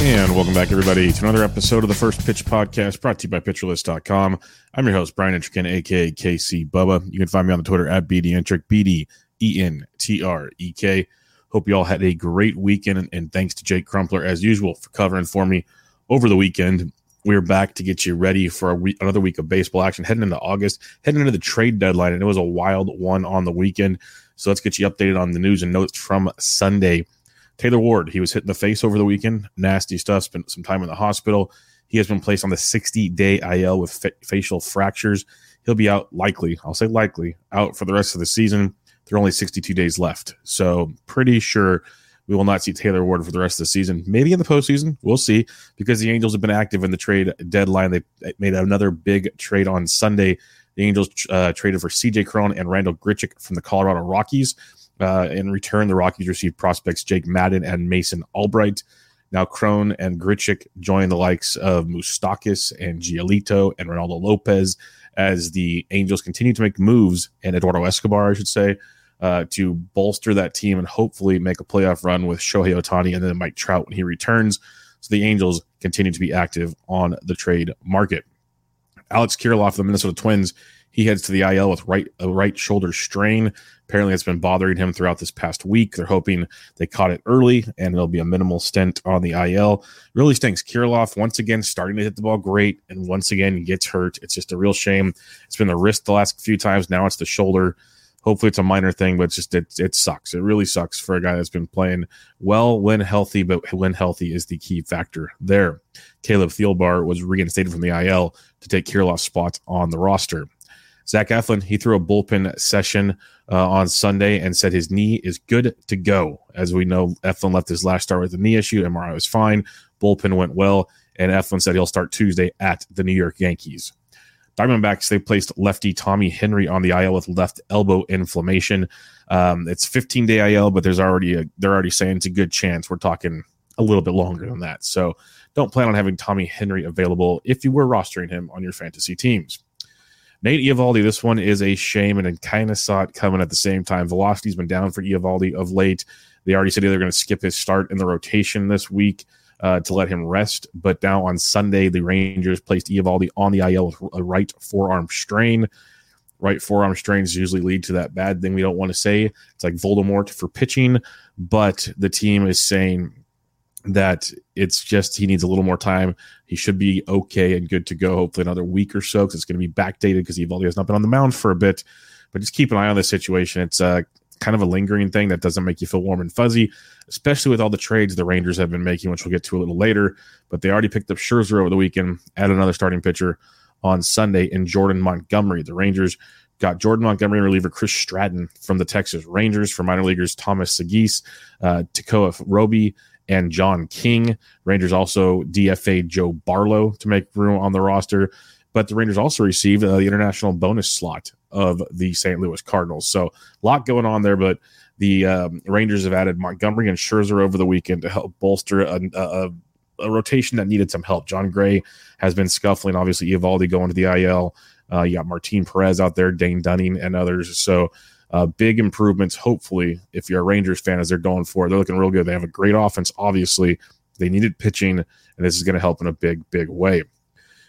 And welcome back, everybody, to another episode of the First Pitch Podcast brought to you by PitcherList.com. I'm your host, Brian Entrekin, aka KC Bubba. You can find me on the Twitter at BDentrek, B D E N T R E K. Hope you all had a great weekend, and, and thanks to Jake Crumpler, as usual, for covering for me over the weekend. We're back to get you ready for week, another week of baseball action, heading into August, heading into the trade deadline, and it was a wild one on the weekend. So let's get you updated on the news and notes from Sunday. Taylor Ward, he was hit in the face over the weekend. Nasty stuff. Spent some time in the hospital. He has been placed on the 60 day IL with fa- facial fractures. He'll be out likely, I'll say likely, out for the rest of the season. There are only 62 days left. So, pretty sure we will not see Taylor Ward for the rest of the season. Maybe in the postseason. We'll see because the Angels have been active in the trade deadline. They made another big trade on Sunday. The Angels uh, traded for CJ Cron and Randal Grichuk from the Colorado Rockies. Uh, in return, the Rockies received prospects Jake Madden and Mason Albright. Now, Cron and Grichuk join the likes of Moustakas and Giolito and Reynaldo Lopez as the Angels continue to make moves, and Eduardo Escobar, I should say, uh, to bolster that team and hopefully make a playoff run with Shohei Ohtani and then Mike Trout when he returns. So the Angels continue to be active on the trade market. Alex Kirilloff, the Minnesota Twins, he heads to the IL with right a right shoulder strain. Apparently, it's been bothering him throughout this past week. They're hoping they caught it early and it'll be a minimal stint on the IL. Really stinks. Kirilloff once again starting to hit the ball great and once again gets hurt. It's just a real shame. It's been the wrist the last few times. Now it's the shoulder. Hopefully, it's a minor thing, but it's just it it sucks. It really sucks for a guy that's been playing well when healthy, but when healthy is the key factor there. Caleb Thielbar was reinstated from the IL to take Kirilloff's spot on the roster. Zach Eflin, he threw a bullpen session uh, on Sunday and said his knee is good to go. As we know, Eflin left his last start with a knee issue. MRI was fine. Bullpen went well. And Eflin said he'll start Tuesday at the New York Yankees. Diamondbacks, they placed lefty Tommy Henry on the IL with left elbow inflammation. Um, it's 15 day IL, but there's already a, they're already saying it's a good chance. We're talking a little bit longer than that. So don't plan on having Tommy Henry available if you were rostering him on your fantasy teams. Nate Eovaldi, this one is a shame, and I kind of saw it coming at the same time. Velocity's been down for Eovaldi of late. They already said they're going to skip his start in the rotation this week uh, to let him rest. But now on Sunday, the Rangers placed Eovaldi on the IL with a right forearm strain. Right forearm strains usually lead to that bad thing we don't want to say. It's like Voldemort for pitching, but the team is saying that it's just he needs a little more time. He should be okay and good to go. Hopefully, another week or so because it's going to be backdated because Eovaldi has not been on the mound for a bit. But just keep an eye on this situation. It's uh, kind of a lingering thing that doesn't make you feel warm and fuzzy, especially with all the trades the Rangers have been making, which we'll get to a little later. But they already picked up Scherzer over the weekend, add another starting pitcher on Sunday in Jordan Montgomery. The Rangers got Jordan Montgomery reliever Chris Stratton from the Texas Rangers for minor leaguers Thomas Saggese, uh, Tekoah Roby, and John King. Rangers also DFA Joe Barlow to make room on the roster. But the Rangers also received uh, the international bonus slot of the St. Louis Cardinals. So a lot going on there, but the um, Rangers have added Montgomery and Scherzer over the weekend to help bolster a, a, a, rotation that needed some help. Jon Gray has been scuffling. Obviously, Eovaldi going to the IL. Uh, you got Martin Perez out there, Dane Dunning, and others. So uh, big improvements, hopefully, if you're a Rangers fan, as they're going for. They're looking real good. They have a great offense, obviously. They needed pitching, and this is going to help in a big, big way.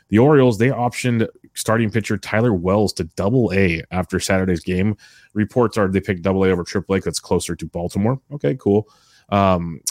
The Orioles, they optioned starting pitcher Tyler Wells to double A after Saturday's game. Reports are they picked double A over triple A that's closer to Baltimore. Okay, cool. Um,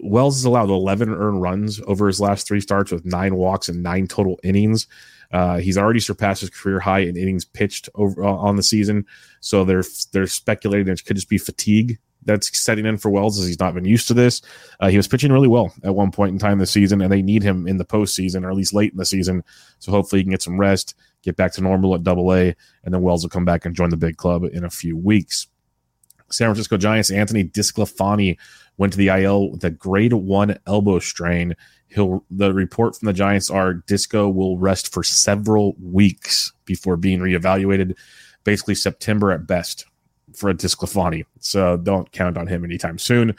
Wells has allowed 11 earned runs over his last three starts with nine walks and nine total innings. Uh, he's already surpassed his career high in innings pitched over uh, on the season. So they're they're speculating it could just be fatigue that's setting in for Wells as he's not been used to this. Uh, he was pitching really well at one point in time this season, and they need him in the postseason or at least late in the season. So hopefully he can get some rest, get back to normal at Double A, and then Wells will come back and join the big club in a few weeks. San Francisco Giants Anthony DeSclafani went to the IL with a grade one elbow strain. He'll the report from the Giants are Disco will rest for several weeks before being reevaluated, basically September at best for a DeSclafani. So don't count on him anytime soon.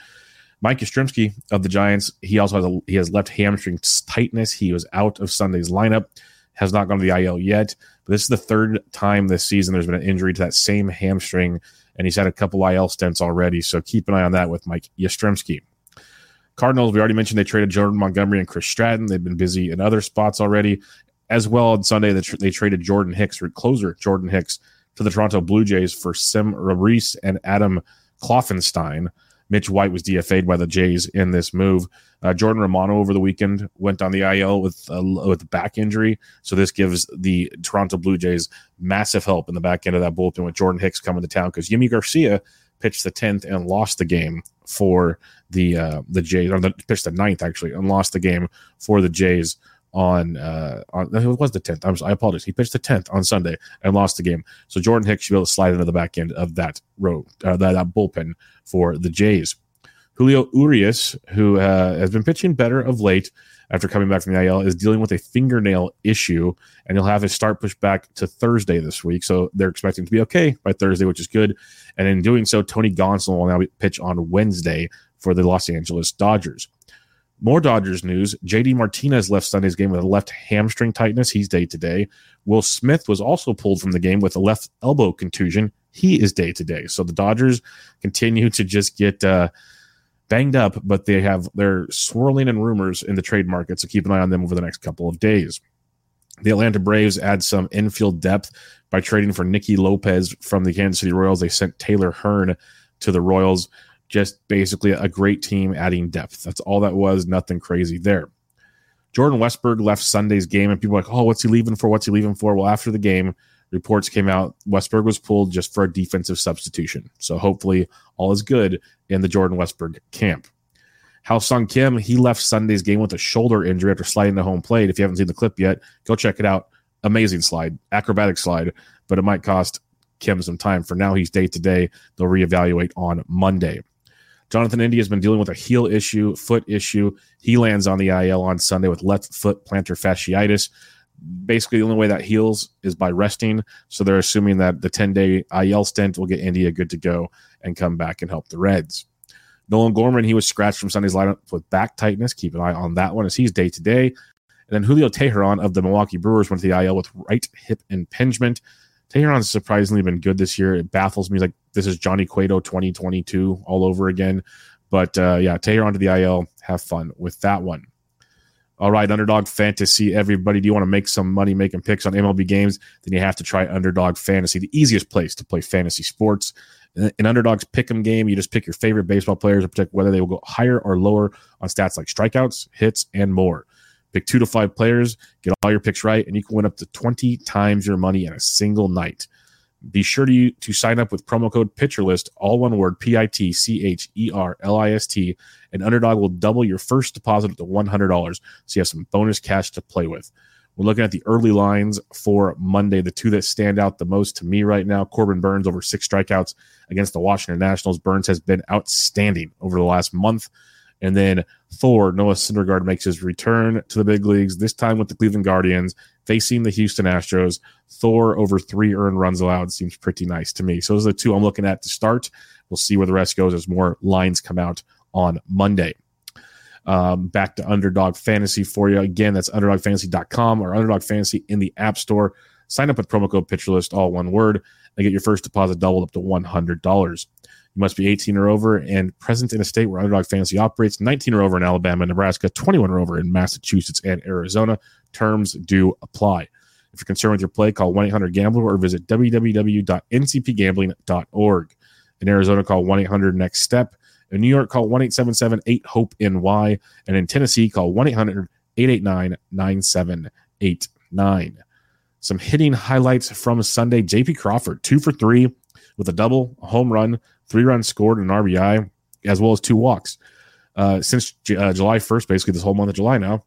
Mike Yastrzemski of the Giants, he also has a, he has left hamstring tightness. He was out of Sunday's lineup, has not gone to the IL yet. But this is the third time this season there's been an injury to that same hamstring, and he's had a couple IL stints already. So keep an eye on that with Mike Yastrzemski. Cardinals, we already mentioned they traded Jordan Montgomery and Chris Stratton. They've been busy in other spots already. As well on Sunday, they, they traded Jordan Hicks, or closer Jordan Hicks, to the Toronto Blue Jays for Sim Reese and Adam Kloffenstein. Mitch White was DFA'd by the Jays in this move. Uh, Jordan Romano over the weekend went on the IL with uh, with back injury, so this gives the Toronto Blue Jays massive help in the back end of that bullpen with Jordan Hicks coming to town because Yimi Garcia pitched the tenth and lost the game for the uh, the Jays, or the, pitched the ninth actually and lost the game for the Jays on uh on it was the 10th. I'm sorry, I apologize. He pitched the 10th on Sunday and lost the game. So Jordan Hicks should be able to slide into the back end of that row, uh, that, that bullpen for the Jays. Julio Urias, who uh, has been pitching better of late after coming back from the IL, is dealing with a fingernail issue, and he'll have his start pushed back to Thursday this week. So they're expecting to be okay by Thursday, which is good. And in doing so, Tony Gonsolin will now pitch on Wednesday for the Los Angeles Dodgers. More Dodgers news. JD Martinez left Sunday's game with a left hamstring tightness. He's day to day. Will Smith was also pulled from the game with a left elbow contusion. He is day to day. So the Dodgers continue to just get uh, banged up, but they have they're swirling in rumors in the trade market. So keep an eye on them over the next couple of days. The Atlanta Braves add some infield depth by trading for Nicky Lopez from the Kansas City Royals. They sent Taylor Hearn to the Royals just basically a great team adding depth. That's all that was. Nothing crazy there. Jordan Westburg left Sunday's game, and people were like, oh, what's he leaving for? What's he leaving for? Well, after the game, reports came out Westburg was pulled just for a defensive substitution. So hopefully all is good in the Jordan Westburg camp. Ha-Seong Kim, he left Sunday's game with a shoulder injury after sliding to home plate. If you haven't seen the clip yet, go check it out. Amazing slide, acrobatic slide, but it might cost Kim some time. For now, he's day to day. They'll reevaluate on Monday. Jonathan India has been dealing with a heel issue, foot issue. He lands on the IL on Sunday with left foot plantar fasciitis. Basically, the only way that heals is by resting. So they're assuming that the 10 day IL stint will get India good to go and come back and help the Reds. Nolan Gorman, he was scratched from Sunday's lineup with back tightness. Keep an eye on that one as he's day to day. And then Julio Teheran of the Milwaukee Brewers went to the IL with right hip impingement. Teheran's surprisingly been good this year. It baffles me like this is Johnny Cueto 2022 all over again. But uh, yeah, Teheran to the IL. Have fun with that one. All right, Underdog Fantasy, everybody. Do you want to make some money making picks on MLB games? Then you have to try Underdog Fantasy, the easiest place to play fantasy sports. In Underdog's pick'em game, you just pick your favorite baseball players and predict whether they will go higher or lower on stats like strikeouts, hits, and more. Pick two to five players, get all your picks right, and you can win up to 20 times your money in a single night. Be sure to, to sign up with promo code PitcherList, all one word, P I T C H E R L I S T, and Underdog will double your first deposit to $100. So you have some bonus cash to play with. We're looking at the early lines for Monday. The two that stand out the most to me right now Corbin Burnes over six strikeouts against the Washington Nationals. Burnes has been outstanding over the last month. And then Thor, Noah Syndergaard makes his return to the big leagues, this time with the Cleveland Guardians, facing the Houston Astros. Thor over three earned runs allowed seems pretty nice to me. So those are the two I'm looking at to start. We'll see where the rest goes as more lines come out on Monday. Um, back to Underdog Fantasy for you. Again, that's underdogfantasy.com or Underdog Fantasy in the App Store. Sign up with promo code PitcherList, all one word, and get your first deposit doubled up to $100. You must be 18 or over and present in a state where Underdog Fantasy operates, 19 or over in Alabama, Nebraska, 21 or over in Massachusetts and Arizona. Terms do apply. If you're concerned with your play, call 1 800 Gambler or visit www.ncpgambling.org. In Arizona, call 1 800 Next Step. In New York, call 1 877 8 HOPE NY. And in Tennessee, call 1 800 889 9789. Some hitting highlights from Sunday. JP Crawford, two for three with a double, a home run, three runs scored, and an RBI, as well as two walks. Uh, since uh, July 1st, basically this whole month of July now,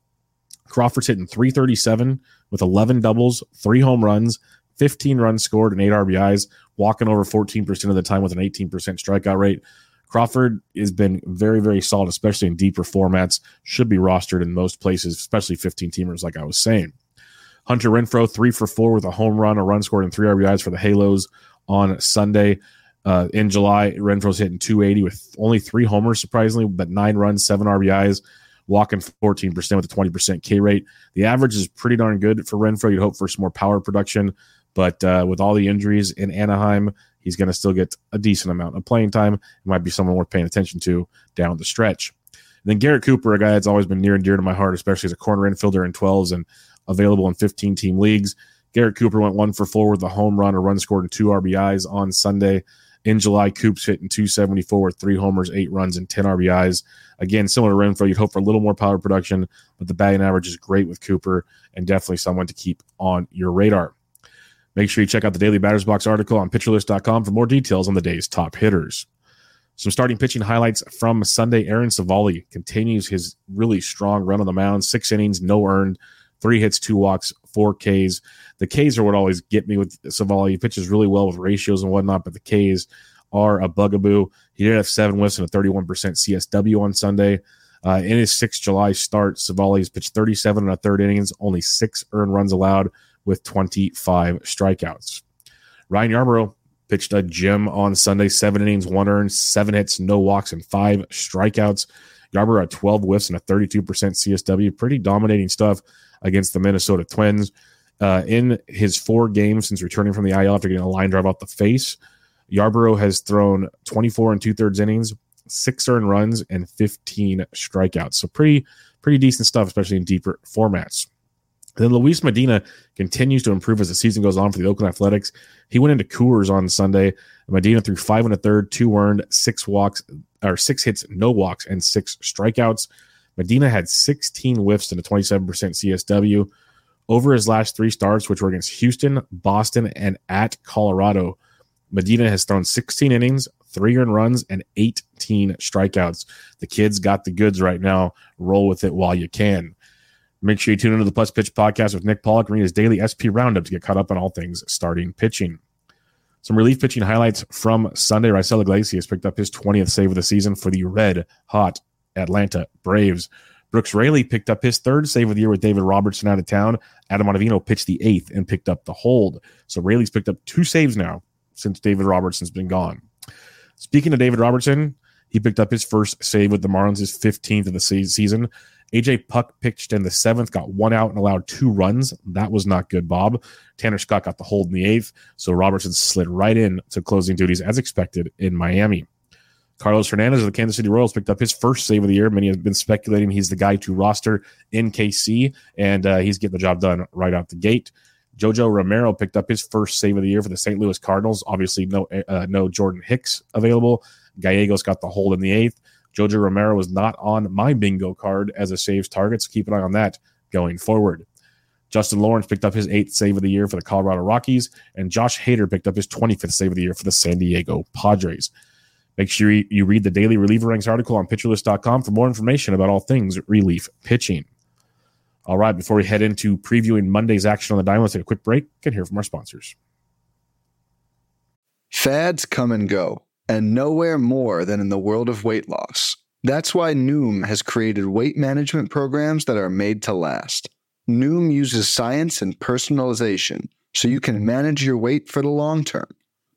Crawford's hitting 337 with 11 doubles, three home runs, 15 runs scored, and eight RBIs, walking over 14% of the time with an 18% strikeout rate. Crawford has been very, very solid, especially in deeper formats. Should be rostered in most places, especially 15 teamers, like I was saying. Hunter Renfroe, three for four with a home run, a run scored, and three RBIs for the Halos on Sunday. Uh, in July, Renfro's hitting 280 with only three homers, surprisingly, but nine runs, seven RBIs, walking 14% with a 20% K rate. The average is pretty darn good for Renfro. You'd hope for some more power production, but uh, with all the injuries in Anaheim, he's going to still get a decent amount of playing time. It might be someone worth paying attention to down the stretch. And then Garrett Cooper, a guy that's always been near and dear to my heart, especially as a corner infielder in 12s and available in 15 team leagues. Garrett Cooper went one for four with a home run, a run scored, and two RBIs on Sunday. In July, Coops hitting 274 with three homers, eight runs, and 10 RBIs. Again, similar to Renfro, you'd hope for a little more power production, but the batting average is great with Cooper and definitely someone to keep on your radar. Make sure you check out the Daily Batters Box article on pitcherlist.com for more details on the day's top hitters. Some starting pitching highlights from Sunday. Aaron Civale continues his really strong run on the mound. Six innings, no earned, three hits, two walks, four Ks. The Ks are what always get me with Civale. He pitches really well with ratios and whatnot, but the Ks are a bugaboo. He did have seven whiffs and a 31% CSW on Sunday. Uh, in his 6th July start, Civale has pitched 37 and a third innings, only six earned runs allowed with 25 strikeouts. Ryan Yarbrough pitched a gem on Sunday, seven innings, one earned, seven hits, no walks, and five strikeouts. Yarbrough had 12 whiffs and a 32% CSW. Pretty dominating stuff against the Minnesota Twins. Uh, in his four games since returning from the IL after getting a line drive off the face, Yarbrough has thrown 24 and two thirds innings, six earned runs, and 15 strikeouts. So pretty, pretty decent stuff, especially in deeper formats. Then Luis Medina continues to improve as the season goes on for the Oakland Athletics. He went into Coors on Sunday. Medina threw five and a third, two earned, six walks, or six hits, no walks, and six strikeouts. Medina had 16 whiffs and a 27% CSW. Over his last three starts, which were against Houston, Boston, and at Colorado, Medina has thrown 16 innings, three earned runs, and 18 strikeouts. The kid's got the goods right now. Roll with it while you can. Make sure you tune into the Plus Pitch podcast with Nick Pollack, read his daily SP roundup to get caught up on all things starting pitching. Some relief pitching highlights from Sunday. Raisel Iglesias picked up his 20th save of the season for the red hot Atlanta Braves. Brooks Raley picked up his third save of the year with David Robertson out of town. Adam Ottavino pitched the eighth and picked up the hold. So Raley's picked up two saves now since David Robertson's been gone. Speaking of David Robertson, he picked up his first save with the Marlins, his 15th of the season. AJ Puk pitched in the seventh, got one out and allowed two runs. That was not good, Bob. Tanner Scott got the hold in the eighth, so Robertson slid right in to closing duties as expected in Miami. Carlos Hernandez of the Kansas City Royals picked up his first save of the year. Many have been speculating he's the guy to roster in KC, and uh, he's getting the job done right out the gate. Jojo Romero picked up his first save of the year for the St. Louis Cardinals. Obviously, no uh, no Jordan Hicks available. Gallegos got the hold in the eighth. Jojo Romero was not on my bingo card as a saves target, so keep an eye on that going forward. Justin Lawrence picked up his eighth save of the year for the Colorado Rockies, and Josh Hader picked up his 25th save of the year for the San Diego Padres. Make sure you read the daily reliever ranks article on pitcherlist.com for more information about all things relief pitching. All right, before we head into previewing Monday's action on the diamond, let's take a quick break and hear from our sponsors. Fads come and go, and nowhere more than in the world of weight loss. That's why Noom has created weight management programs that are made to last. Noom uses science and personalization so you can manage your weight for the long term.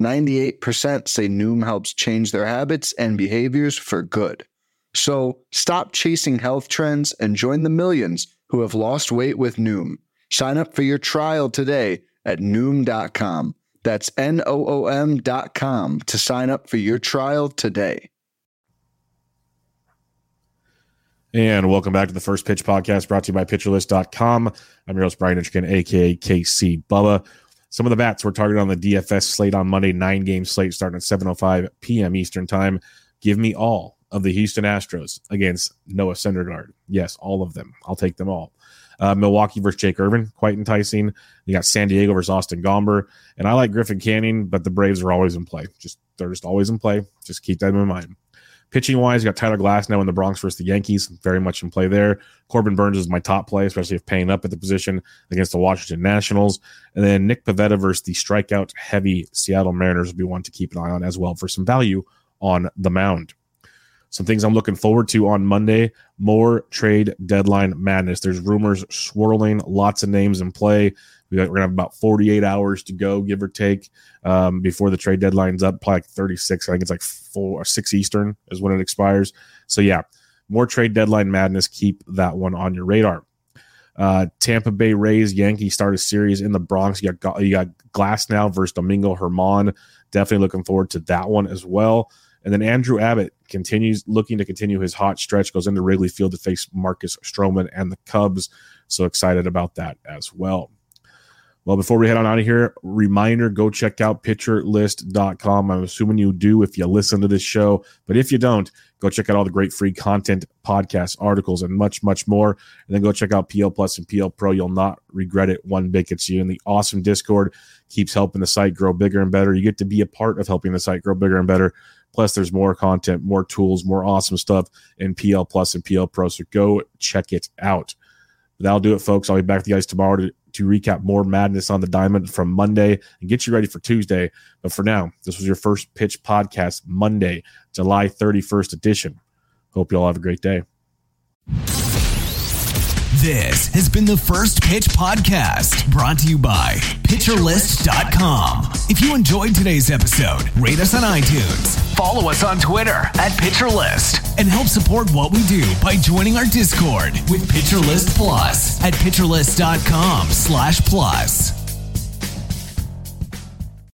98% say Noom helps change their habits and behaviors for good. So stop chasing health trends and join the millions who have lost weight with Noom. Sign up for your trial today at noom.com. That's N O O M.com to sign up for your trial today. And welcome back to the First Pitch Podcast brought to you by PitcherList.com. I'm your host, Brian Entrekin, aka KC Bubba. Some of the bats were targeted on the DFS slate on Monday, nine game slate starting at 7.05 p.m. Eastern Time. Give me all of the Houston Astros against Noah Syndergaard. Yes, all of them. I'll take them all. Uh, Milwaukee versus Jake Irvin, quite enticing. You got San Diego versus Austin Gomber. And I like Griffin Canning, but the Braves are always in play. Just They're just always in play. Just keep that in mind. Pitching wise, you got Tyler Glasnow in the Bronx versus the Yankees, very much in play there. Corbin Burnes is my top play, especially if paying up at the position against the Washington Nationals. And then Nick Pivetta versus the strikeout heavy Seattle Mariners would be one to keep an eye on as well for some value on the mound. Some things I'm looking forward to on Monday more trade deadline madness. There's rumors swirling, lots of names in play. We're gonna have about 48 hours to go, give or take, um, before the trade deadline's up. Probably like 36. I think it's like four or six Eastern is when it expires. So yeah, more trade deadline madness. Keep that one on your radar. Uh, Tampa Bay Rays Yankees start a series in the Bronx. You got you got Glasnow versus Domingo German. Definitely looking forward to that one as well. And then Andrew Abbott continues looking to continue his hot stretch, goes into Wrigley Field to face Marcus Stroman and the Cubs. So excited about that as well. Well, before we head on out of here, reminder go check out pitcherlist.com. I'm assuming you do if you listen to this show, but if you don't, go check out all the great free content, podcasts, articles, and much, much more. And then go check out PL Plus and PL Pro. You'll not regret it one bit. It's you. And the awesome Discord keeps helping the site grow bigger and better. You get to be a part of helping the site grow bigger and better. Plus, there's more content, more tools, more awesome stuff in PL Plus and PL Pro. So go check it out. That'll do it, folks. I'll be back with you guys tomorrow to, to recap more madness on the diamond from Monday and get you ready for Tuesday. But for now, this was your first pitch podcast, Monday, July 31st edition. Hope you all have a great day. This has been the First Pitch Podcast, brought to you by PitcherList.com. If you enjoyed today's episode, rate us on iTunes, follow us on Twitter at PitcherList, and help support what we do by joining our Discord with PitcherList Plus at PitcherList.com slash plus.